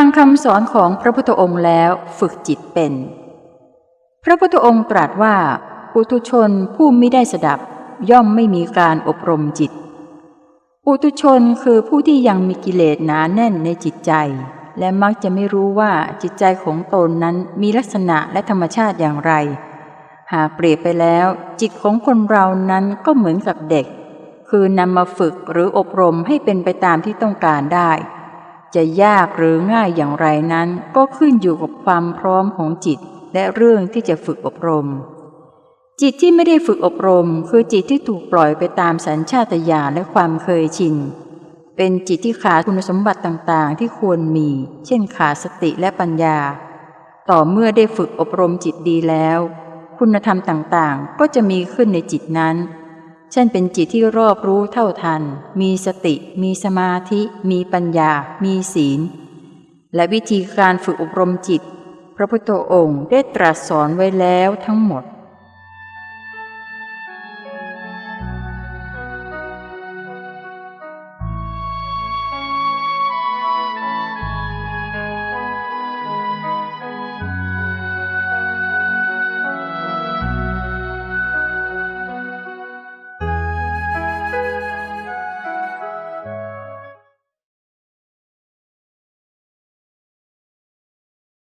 ฟังคำสอนของพระพุทธองค์แล้วฝึกจิตเป็น พระพุทธองค์ตรัสว่าปุถุชนผู้ไม่ได้สดับย่อมไม่มีการอบรมจิต ปุถุชนคือผู้ที่ยังมีกิเลสหนาแน่นในจิตใจ และมักจะไม่รู้ว่าจิตใจของตนนั้นมีลักษณะและธรรมชาติอย่างไร หากเปรียบไปแล้ว จิตของคนเรานั้นก็เหมือนกับเด็ก คือนำมาฝึกหรืออบรมให้เป็นไปตามที่ต้องการได้ จะยากหรือง่ายอย่างไรนั้น ก็ขึ้นอยู่กับความพร้อมของจิตและเรื่องที่จะฝึกอบรม จิตที่ไม่ได้ฝึกอบรม คือจิตที่ถูกปล่อยไปตามสัญชาตญาณและความเคยชิน เป็นจิตที่ขาดคุณสมบัติต่างๆ ที่ควรมี เช่นขาดสติและปัญญา ต่อเมื่อได้ฝึกอบรมจิตดีแล้ว คุณธรรมต่างๆ ก็จะมีขึ้นในจิตนั้น เช่นเป็นจิตที่รอบรู้เท่าทัน มีสติ มีสมาธิ มีปัญญา มีศีล และวิธีการฝึกอบรมจิต พระพุทธองค์ได้ตรัสสอนไว้แล้วทั้งหมด